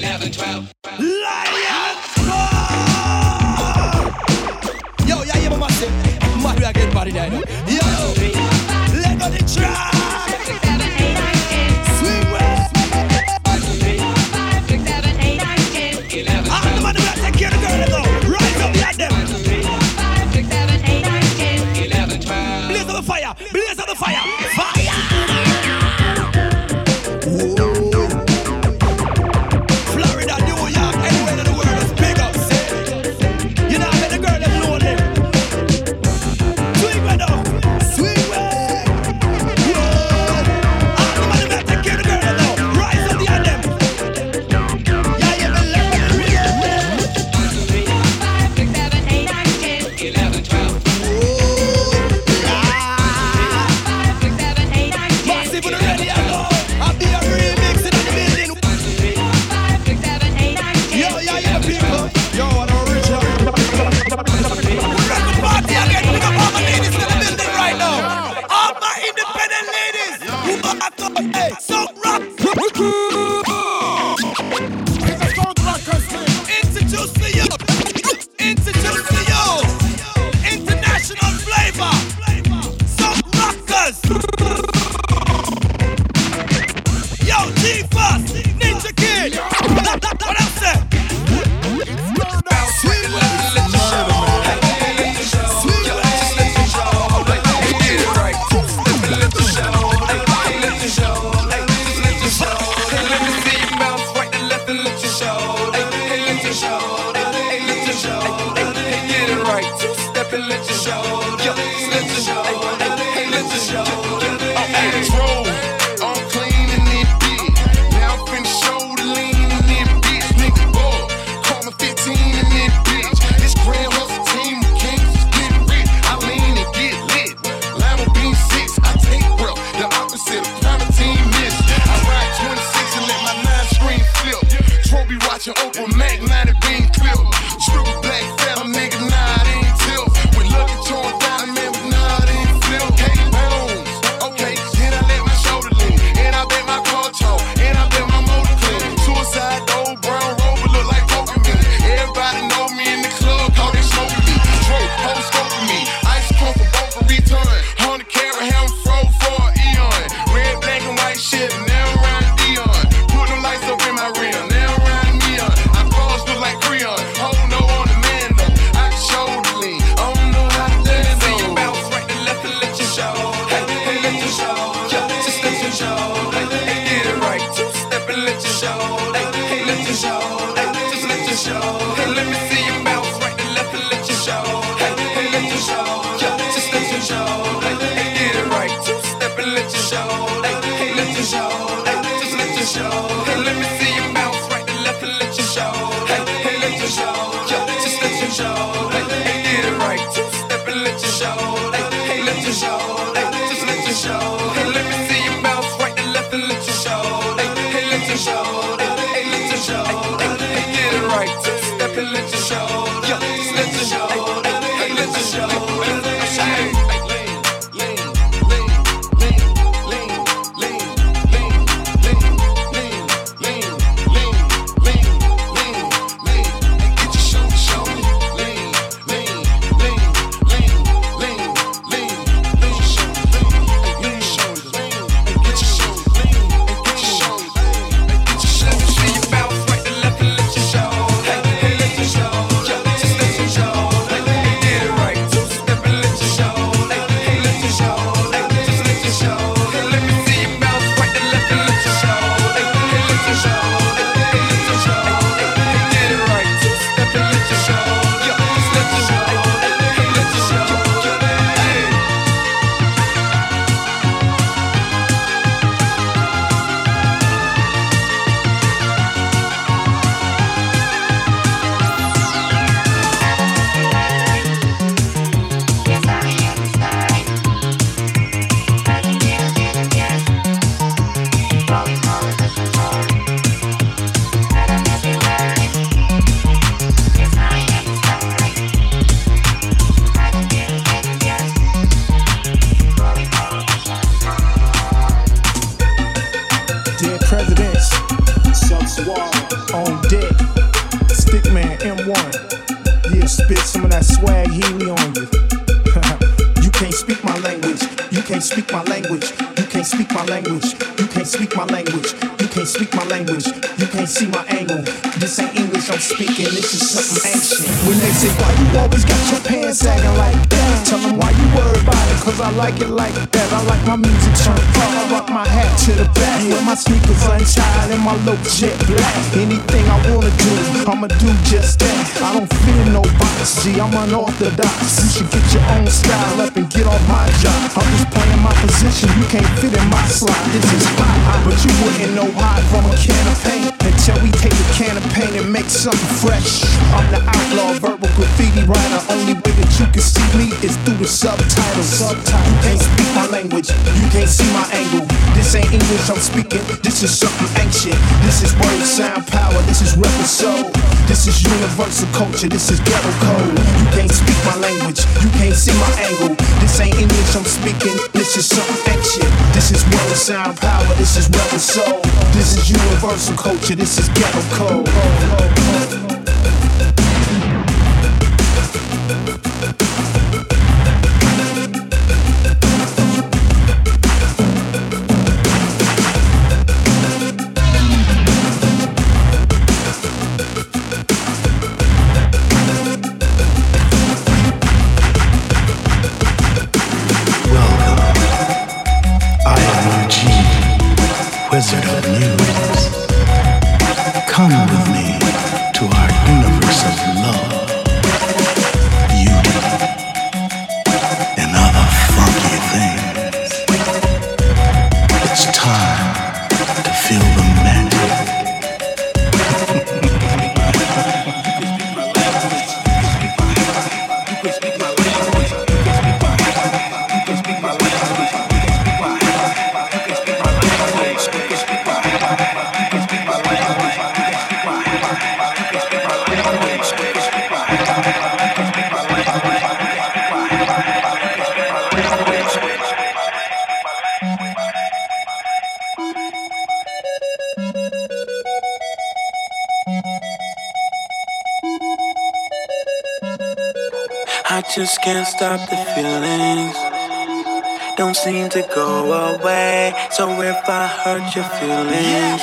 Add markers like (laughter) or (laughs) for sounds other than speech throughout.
can have a drought. Liar! See my angle. This ain't English I'm speaking. This is something ancient. When they say why you always got your pants sagging like that, tell them why you worry about it. Cause I like it like that. I like my music turned up. I rock my hat to the back with my sneakers untied and my low jet black. Anything I wanna do, I'ma do just that. I don't fear no box, G. I'm unorthodox. You should get your own style up and get on my job. I'm just playing my position. You can't fit in my slot. This is hot, but you wouldn't know hot from a can of paint until we take a can of paint and make something fresh. I'm the outlaw verbal graffiti writer. Only way that you can see me is through the subtitles. Subtitles. You can't speak my language. You can't see my angle. This ain't English I'm speaking. This is something ancient. This is word, sound, power. This is rebel soul. This is universal culture. This is ghetto code. You can't speak my language. You can't see my angle. This ain't English I'm speaking. This is something ancient. This is word, sound, power. This is rebel soul. This is universal culture. This is ghetto code. Seem to go away. So if I hurt your feelings,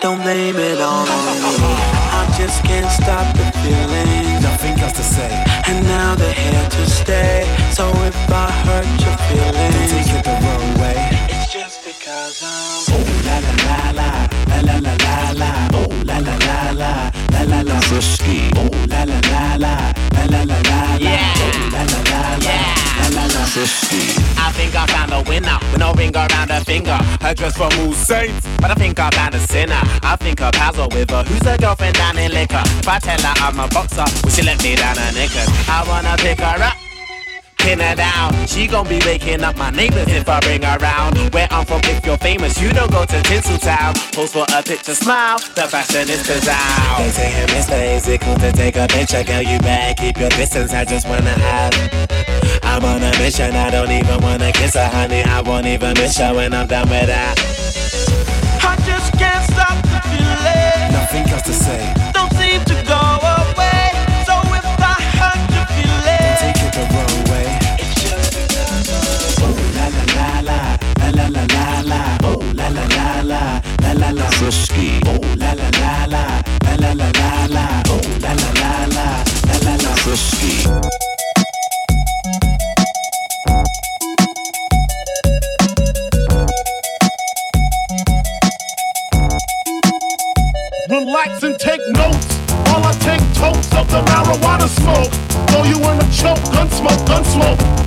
don't blame it on me. I just can't stop the feelings. Nothing else to say. And now they're here to stay. So if I hurt your Don't feelings, take it the wrong way. it's just because I'm. Oh la la la la, la la la la la. Oh la la la la, la la la. Frisky. Oh la la la la, la la la la. Yeah. Oh la la la la, la la la. Frisky. Think I found a winner with no ring around her finger. Her dress from all saints, but I think I found a sinner. I think her pals are with her. Who's her girlfriend down in liquor? If I tell her I'm a boxer, will she let me down her knickers? I wanna pick her up. Pin her down. She gon' be waking up my neighbors if I bring her around. Where I'm from, if you're famous, you don't go to Tinseltown. Pose for a picture, smile. The fashionistas out. They say, hey, Mr. Is it cool to take a picture? Girl, you better keep your distance. I just wanna have. I'm on a mission, I don't even wanna kiss her, honey. I won't even miss her when I'm done with that. I just can't stop the feeling. Nothing else to say. Don't seem to go away. So if I hurt your Don't take it the wrong way. it's just because Oh la la la la, la la la la la. Oh la la la la, la la la. Frisky. Oh la la la la, la la la la la. Oh la la la la, la la la. Frisky. Relax and take notes while I take totes of the marijuana smoke. Throw you in a choke, gun smoke, gun smoke.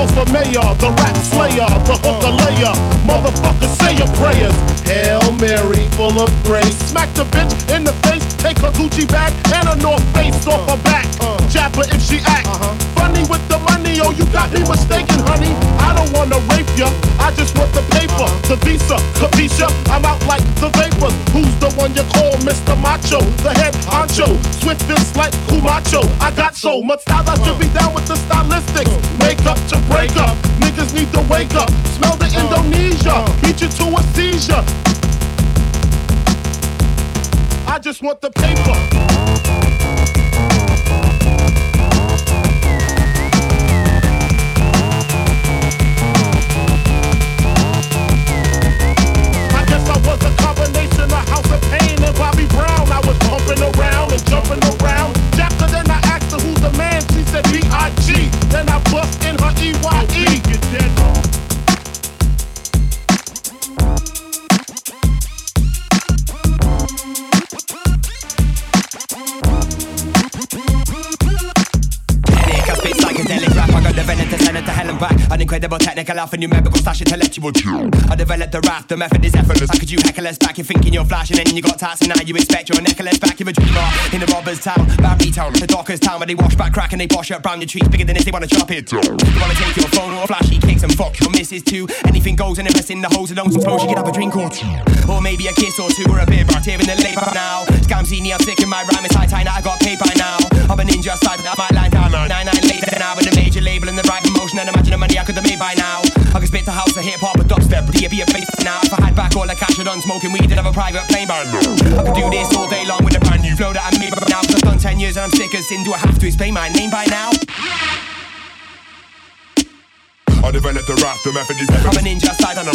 For mayor, the rap slayer, the hooker layer. Motherfucker, say your prayers. Hail Mary, full of grace. Smack the bitch in the face, take her Gucci bag and her North Face off her back. Jab her if she act. Funny with the money, oh, you got me mistaken, honey. I don't wanna rape ya, I just want the paper, the visa, capisha. I'm out like the vapors. Who's the one you call Mr. Macho? The head honcho, swift is like Kumacho. I got so much style, I should be down with the stylistics. Make up to break up. Niggas need to wake up. Smell the uh. Indonesia. Uh. Beat you to a seizure. I just want the paper. was a combination of House of Pain and Bobby Brown. I was bumping around and jumping around the man, she said B-I-G. Then I bust in her E-Y-E. Get that Incredible technical alpha numerical slash intellectual. I developed the raft, the method is effortless. How could you heckle us back? You're thinking you're flashing and you got tats and now you expect your necklace back. You're a dreamer in the robber's town, Barry town, the docker's town where they wash back crack and they bosh up brown your trees bigger than if they wanna chop it. You wanna take your photo, or flashy kicks and fuck your missus too. Anything goes and invest in the holes don't suppose you can have a drink or two. Or maybe a kiss or two or a beer bar tearing the labour now. Scam me, I'm sick in my rhyme, it's high time that I got paid by now. I'm a ninja side, I might line down. Nine nine later now with a major label and the right emotion and imagine the money I could have made by now. I could spit the house of hip hop, a dubstep, be a be a bass now. If I had back all the cash I'd done smoking weed and have a private plane by. I could do this all day long with a brand new flow that I made now. Cause I've done 10 years and I'm sick as sin. Do I have to explain my name by now? I developed the rap, the method is I'm a ninja side on a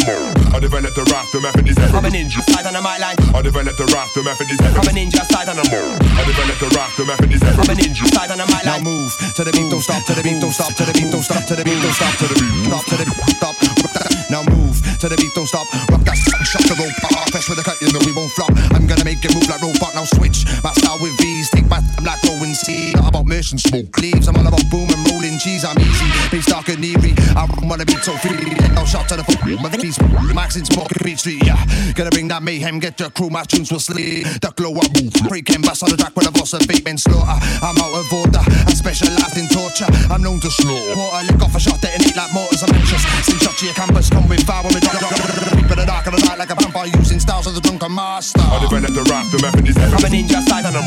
I developed the rap, the method is I'm a ninja side on a mic line. I developed the rap, the method is I'm a ninja side on a I developed the rap, the method is I'm a ninja side on a mic Now move. To the beat, don't stop. To the beat, don't stop. To the beat, don't stop. To the beat, don't stop. To the beat, stop. To the beat, stop. That. Now move to the beat, don't stop. Rock that, shut the rope, fresh with the cut, you know we won't flop. I'm gonna make it move like robot. Now switch, my style with V's, take my I'm like throwing C. Not about mission smoke leaves, I'm all about boom and rolling cheese. I'm easy, bass dark and eerie. I wanna be so free. No shot to the foot, my veins, Max in smoke beat street, yeah. Gonna bring that mayhem, get your crew, my tunes will sleep. The glow up move, breaking bass on the track with a voice of beat and slaughter. I'm out of order, I specialize in torture. I'm known to slaughter. Water lick off a shot, detonate like mortars. I'm anxious. Send shots to your campus, come with fire when we drop. Reap in the dark of the night like a vampire using styles of the drunken master. I developed the rap, the method is I'm a ninja side on a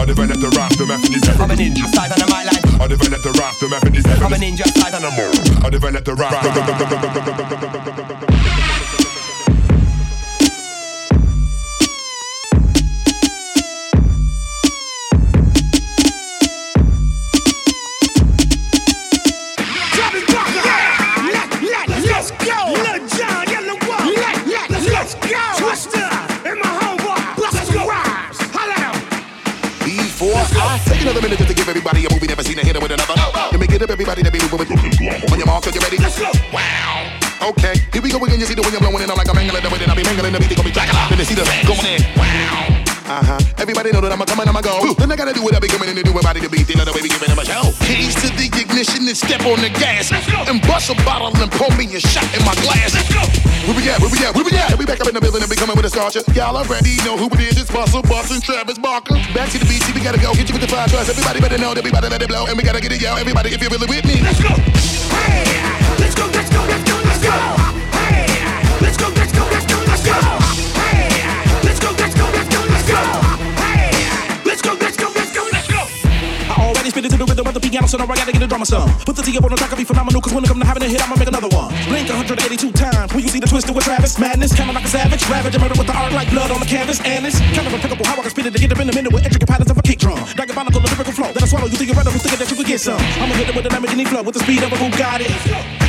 I developed the rap, the method is I'm a ninja side a line. I developed the rap, the method is I'm a ninja side on a I developed the rap. Another minute just to give everybody a movie never seen a hitter with another. Let me get up everybody that be moving with On your mark, are you ready? Let's go. Wow. Okay, here we go again. You see the wind blowing it, I'm like I'm mangling the way that I be mangling the beat. They gonna be Dracula. Then they see the going in. Wow. Uh huh. Everybody know that I'm a coming, I'm a go. Then I gotta do what I be coming in to do about it to beat. They love the way we giving them a show. Keys to the ignition and step on the gas. And bust a bottle and pour me a shot in my glass. Let's go. Where we at? Where we at? Where we at? We back up in the building and be coming with a starcher. Y'all already know who it is. It's Busta, Bus, and Travis Barker. Back to the beat, see, we gotta go. Hit you with the five trust. Everybody better know that we about to let it blow. And we gotta get it, y'all. Everybody, if you're really with me. Let's go. Hey, let's go, let's go, let's go, let's go. Rhythm the piano, so now I gotta get a drummer some. Put the T up on the track, I'll be phenomenal, cause when it come to having a hit, I'ma make another one. Blink 182 times, when you see the Twista with Travis. Madness, kinda like a savage, ravage, and murder with the art like blood on the canvas. And it's kind of impeccable how I can spit it to get up in the minute with intricate patterns of a kick drum. Diabolical, lyrical flow, that I swallow, you think you're better, who thinking that you could get some. I'ma hit it with a Lamborghini flow, with the speed of a Bugatti.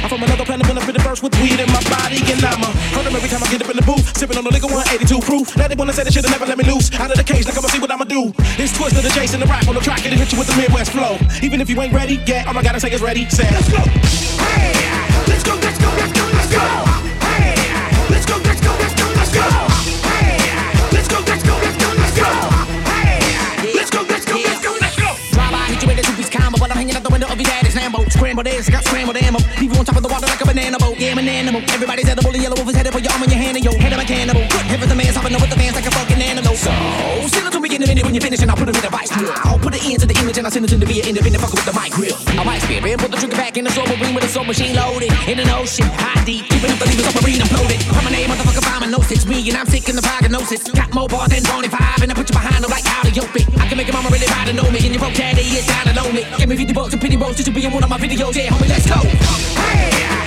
I'm from another planet when I spit the verse with weed in my body, and I'ma hurt every time I get up in the booth. Sipping on the liquor 182 proof. That they wanna say they should've never let me loose. Out of the cage, like I'ma see what I'ma do. It's twisted the Jason, the rap on the track, and it hit you with the Midwest flow. Even if you ain't ready, yeah, all I gotta say is ready, set. Let's go. Hey, let's go, let's go, let's go, let's go. Hey, let's go, let's go, let's go, let's go. Hey, let's go, let's go, let's go, let's go. Hey, let's go, let's go, let's go, let's go. Drive by, hit you with a two-piece combo, but I'm hanging out the window of your daddy's Lambo. Scrambled eggs, got scrambled ammo. Leave you on top of the water like a banana boat. Yeah, I'm an animal. Everybody's edible. The Yelawolf is headed for your arm and your hand and your head. I'm a cannibal. Good heavens, the man's hopping over the fans like a fucking animal. So, in a minute when you finish, and I'll put it in a vice grill. I'll put it into the image and I'll send it to the via independent fucker with the mic grill. I might spit and put the trigger back in the sober ring with a soul machine loaded. In an ocean, high deep, keeping up the levers submarine imploded. I'm a name, motherfucker, I'm a no six me, and I'm sick in the prognosis. Got more bars than 25, and I put you behind them like how to yoke it. I can make your mama really ride to know me, and your broke daddy is down to know me. Give me 50 bucks and pity bucks just to be in one of my videos. Yeah, homie, let's go. Hey,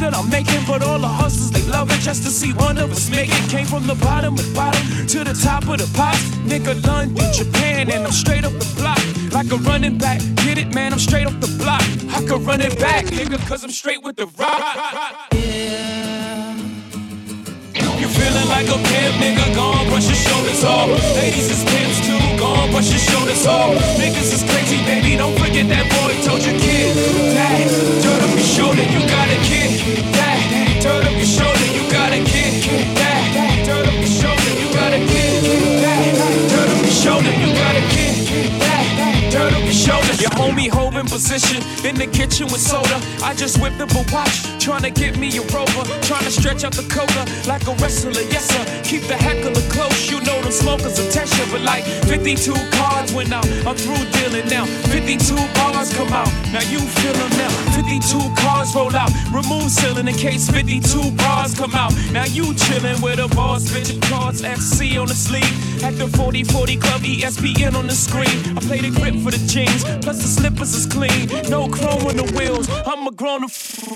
that I'm making, but all the hustlers they love it just to see one of us make it. Came from the bottom of bottom to the top of the pops. Nigga, London, Japan, and I'm straight up the block. Like a running back, get it, man, I'm straight off the block. I could run it back, nigga, cause I'm straight with the rock like a pimp, nigga. Gone, brush your shoulders off. Ladies is pimps too. Gone, brush your shoulders off. Niggas is crazy, baby. Don't forget that boy told your kid that. Turn up your shoulder, you got a kid that. Turn up your shoulder, you gotta kid that. Turn up your shoulder, you gotta kid that. Turn up your shoulder, you gotta kid that. Turn up your shoulder, your homie. Hold position in the kitchen with soda. I just whipped up a watch, trying to get me a rover. Trying to stretch out the coda like a wrestler, yes sir. Keep the heckler close, you know them smokers are tension. But like 52 cards went out, I'm through dealing now. 52 bars come out, now you feel them now. 52 cards roll out, remove ceiling in case 52 bars come out. Now you chillin' with a boss, bitch, cards, FC on the sleeve. At the 40 40 club, ESPN on the screen. I play the grip for the jeans, plus the slippers is clean. No chrome on the wheels, I'm a grown up. Feeling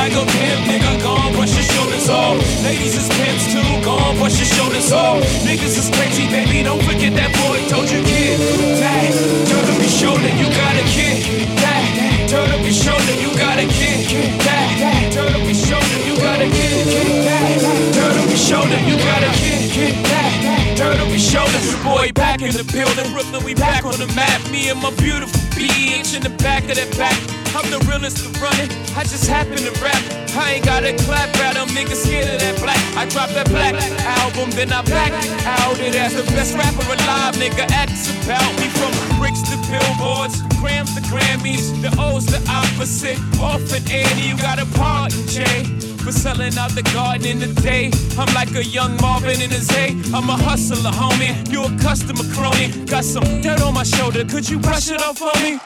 like a pimp, nigga, gone, brush your shoulders off. Ladies is pimps too, gone, brush your shoulders off. Niggas is crazy, baby, don't forget that boy told you, kid. That, turn up your shoulder, you got a kid. That, turn up your shoulder, you got a kid. That, turn up your shoulder, you got a kid. That, turn up your shoulder, you got a kid. That, turn up your. Boy, back in the building, Brooklyn, we back on the map. Me and my beautiful bitch in the back of that back. I'm the realest to run it. I just happen to rap. I ain't got a clap at them niggas scared of that black. I dropped that black album, then I backed it out it as the best rapper alive. Nigga acts about me from bricks to billboards, grams to Grammys, the O's the opposite. Off and Annie, you got a pardon, Jay. For selling out the garden in the day. I'm like a young Marvin in his hay. I'm a hustler, homie. You a customer crony. Got some dirt on my shoulder. Could you brush it off for me?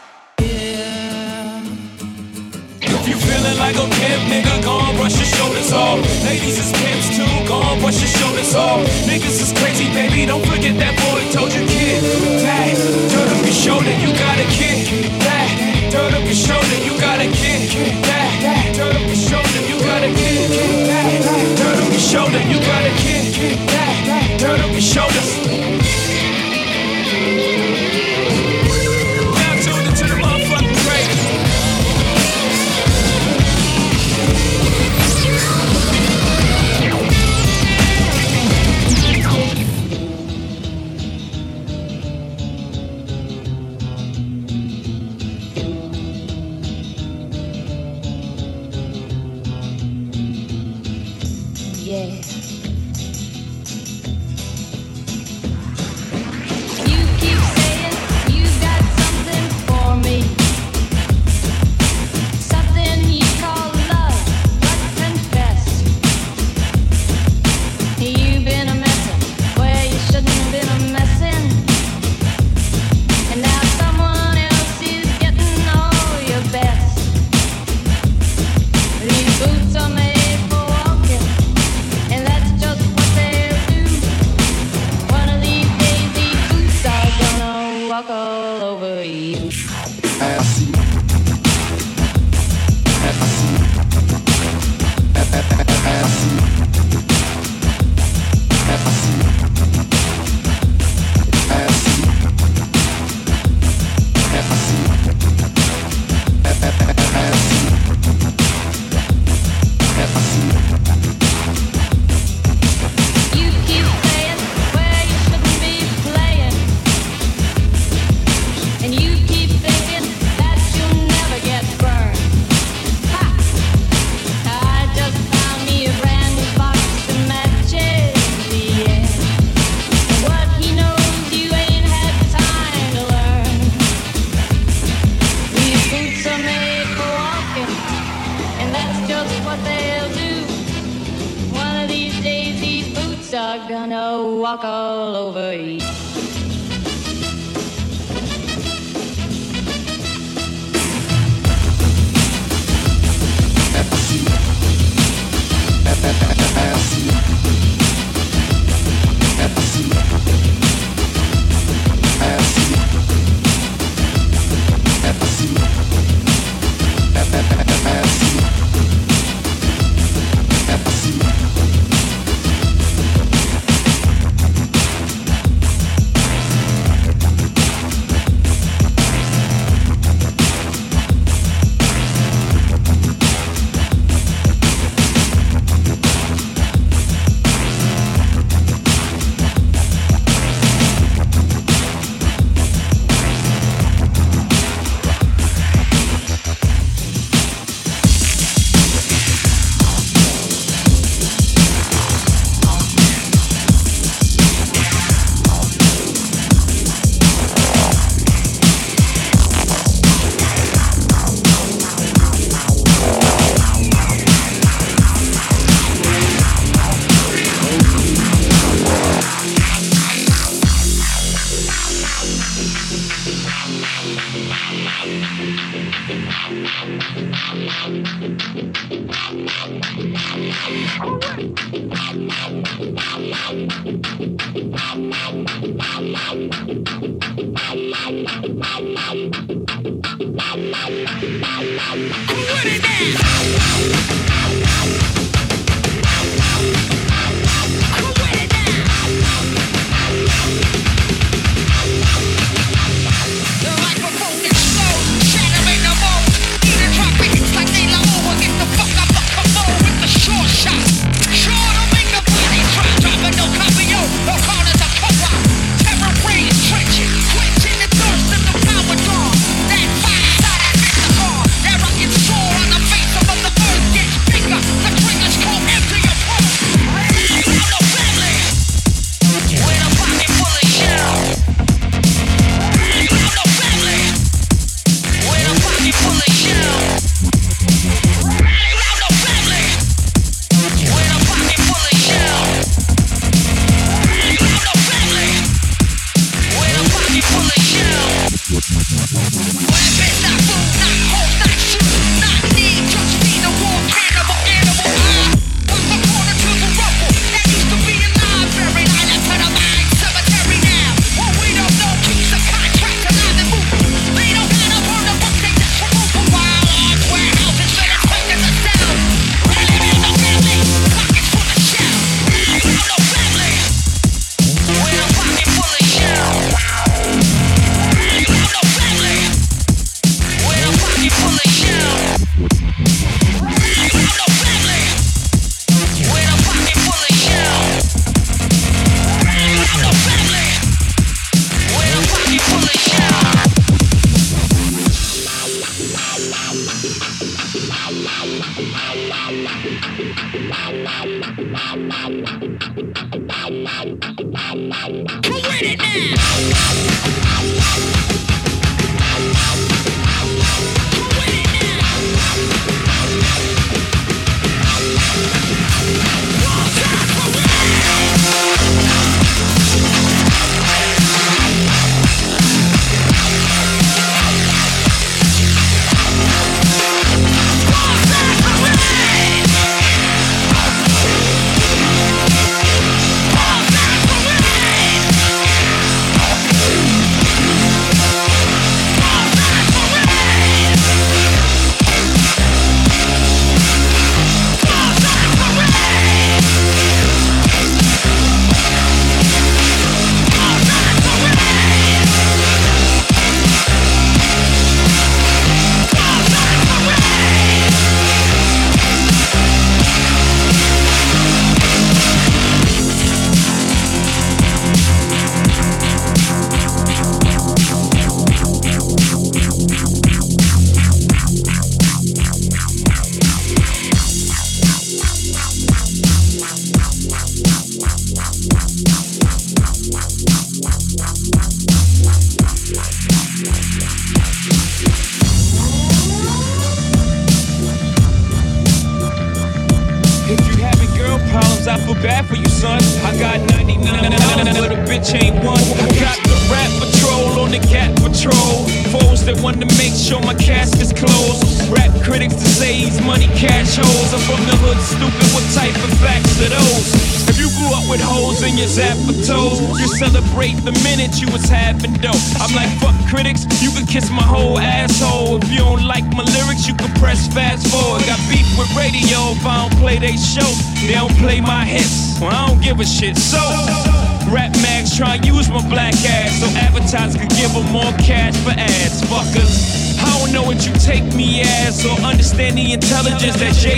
If you feeling like a pimp, nigga, go on, brush your shoulders off. Ladies is pimps too, go on, brush your shoulders off. Niggas is crazy, baby, don't forget that boy told you, kid. That, turn up your shoulder, you got a kid. That, turn up your shoulder, you got a kid. That, turn up your you got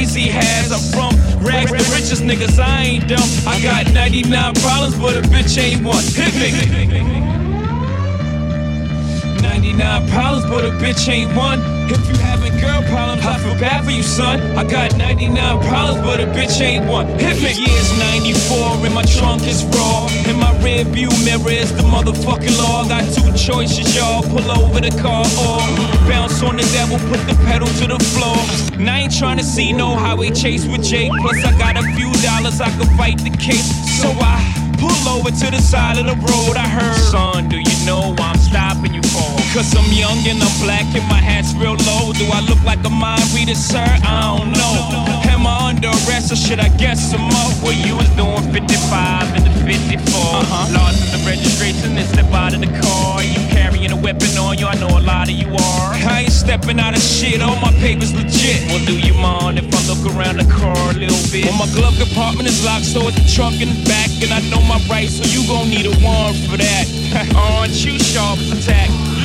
toys he has. I'm from rags, the richest niggas, I ain't dumb. I got 99 problems, but a bitch ain't one. Hit me. 99 problems, but a bitch ain't one. If you having girl problems, I bad for you, son. I got 99 problems, but a bitch ain't one. Hit me. Year's 94 and my trunk is raw. In my rear view mirror is the motherfucking law. Got two choices, y'all. Pull over the car or bounce on the devil, put the pedal to the floor. And I ain't trying to see no highway chase with Jake. Plus, I got a few dollars I could fight the case. So I Pull over to the side of the road, I heard. Son, do you know why I'm stopping you for? Cause I'm young and I'm black and my hat's real low. Do I look like a mind reader, sir? I don't know. Am I under arrest, or should I guess some more? Well, you was doing 55 in the 54. Uh-huh. Lost in the registration and step out of the car. You carrying a weapon on you, I know a lot of you are. I ain't stepping out of shit, all my papers legit. Well, do you mind if I look around the car a little bit? Well, my glove compartment is locked, so it's the trunk in the back, and I know my rights, so you gon' need a warrant for that. (laughs) Aren't you sharp as attack? You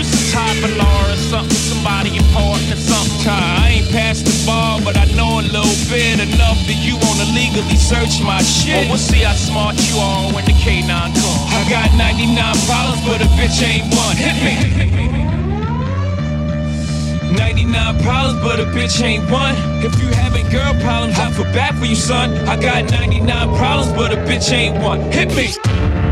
of law or something, somebody important or something. I ain't past the bar, but I know a little bit enough that you wanna legally search my shit. Well, we'll see how smart you are when the K9 comes. I got 99 problems, but a bitch ain't one. Hit me. 99 problems, but a bitch ain't one. If you having girl problems, I feel bad for you, son. I got 99 problems, but a bitch ain't one. Hit me.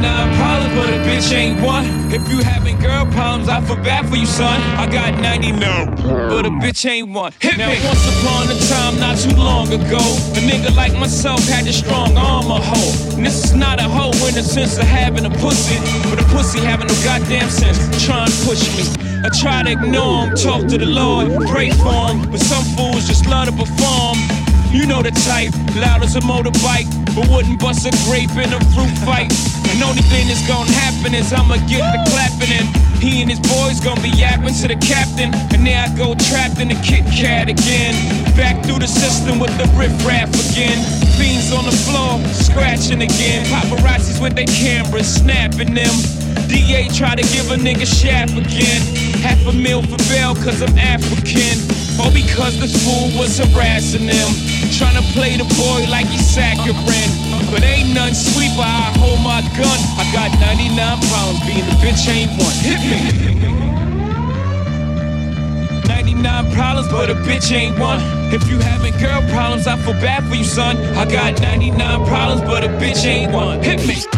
99 problems, but a bitch ain't one. If you having girl problems, I feel bad for you, son. I got 99, but a bitch ain't one. Hit now, me. once upon a time, not too long ago, a nigga like myself had a strong arm, a hoe. And this is not a hoe in the sense of having a pussy, but a pussy having no goddamn sense. Try to push me. I try to ignore him, talk to the Lord, pray for him, but some fools just love to perform. You know the type, loud as a motorbike, but wouldn't bust a grape in a fruit fight. And only thing that's gonna happen is I'ma get the clapping and he and his boys gonna be yapping to the captain. And there I go trapped in the Kit Kat again. Back through the system with the riff raff again. Fiends on the floor, scratching again. Paparazzis with their cameras, snapping them. DA try to give a nigga shaft again. Half a meal for bail cause I'm African. Or because this fool was harassing them. Trying to play the boy like he's saccharine. But ain't none sweet, I hold my gun. I got 99 problems being the bitch ain't one. Hit me. 99 problems, but a bitch ain't one. If you having girl problems, I feel bad for you, son. I got 99 problems, but a bitch ain't one. Hit me.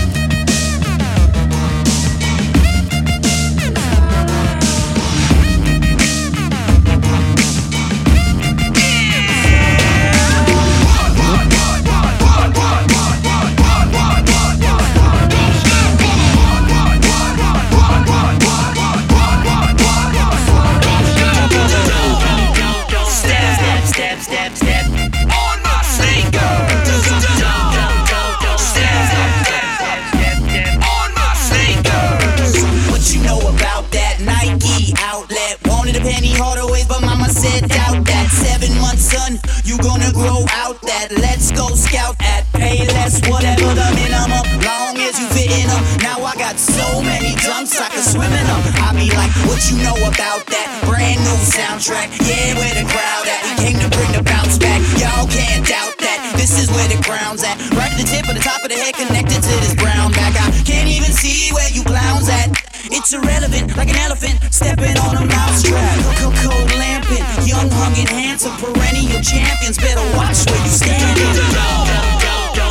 It's irrelevant, like an elephant stepping on a mousetrap. Cold lamping, young, hung, and handsome, perennial champions. Better watch where you standing.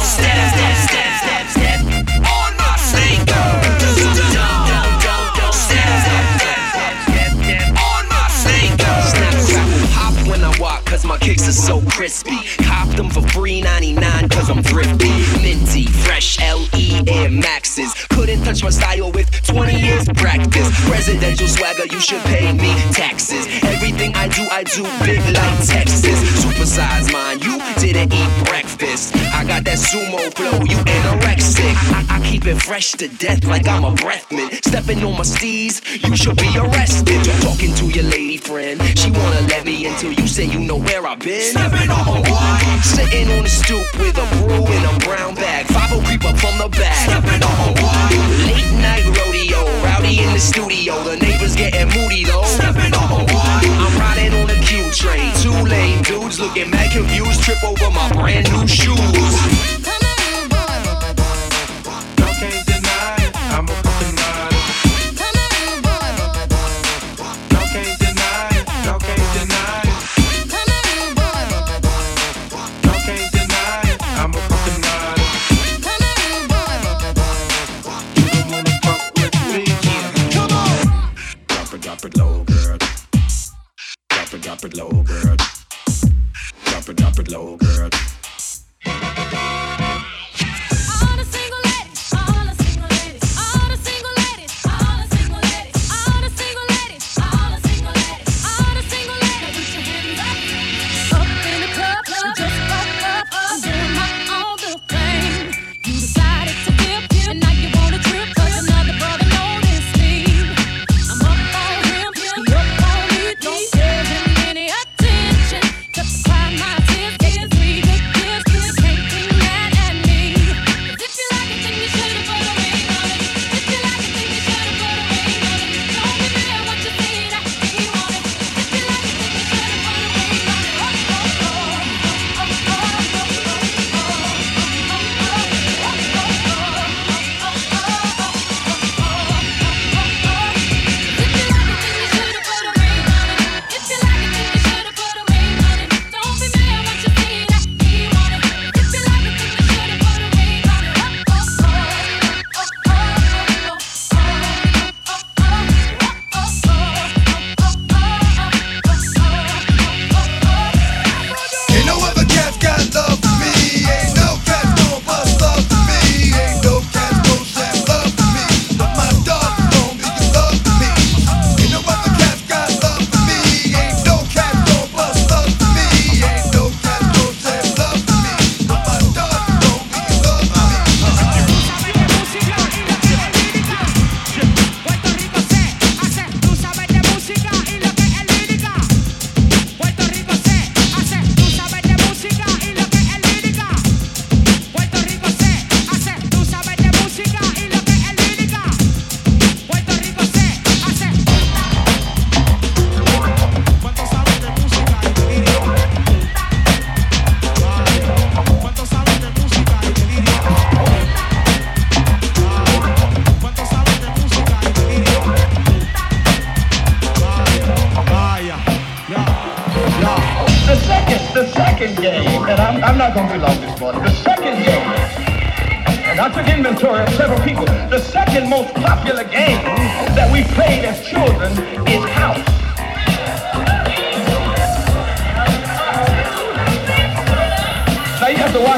Step, step, step, step, step on my sneakers. Step, step, step, step, step on my sneakers. Snap, crackle, pop when I walk, cause my kicks are so crispy. Them for free 99 cause I'm thrifty. Minty, fresh LE Air Maxes. Couldn't touch my style with 20 years practice. Presidential swagger, you should pay me taxes. Everything I do, I do big like Texas. Supersize mine, you didn't eat breakfast. I got that sumo flow, you anorexic. I, I, I keep it fresh to death like I'm a breath mint. Stepping on my steez, you should be arrested. Talking to your lady friend, she wanna let me until you say you know where I've been. Stepping on what? Sitting on the stoop with a brew in a brown bag. 5 creep up from the back. Stepping on what? Late night rodeo, rowdy in the studio. The neighbors getting moody though. Stepping on what? I'm riding on the Q train. Two lane dudes looking mad confused. Trip over my brand new shoes.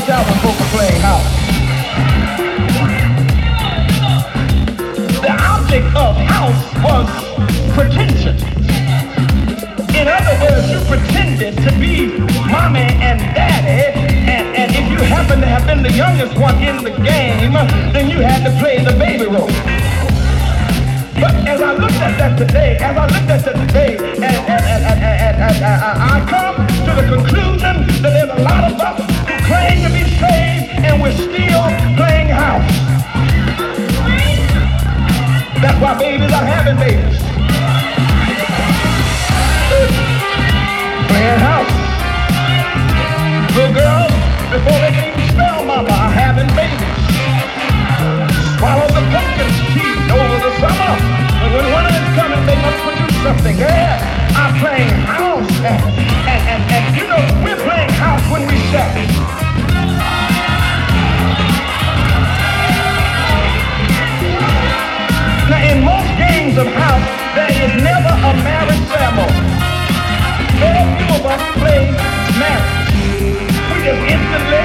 The object of house was pretension. In other words, you pretended to be mommy and daddy, and, and if you happen to have been the youngest one in the game, then you had to play the baby role. But as I looked at that today, as I looked at that today, and, and, and, and, and, and, and I come to the conclusion that there's a lot of us claim to be saved, and we're still playing house. That's why babies are having babies. Playing house. Little girls, before they can even spell mama, are having babies. Swallow the pumpkin's teeth over the summer. But when winter is coming, they must produce something. Yeah, I'm playing house and, you know, we're playing house when we shout. Now, in most games of house, there is never a few of us play marriage. We just instantly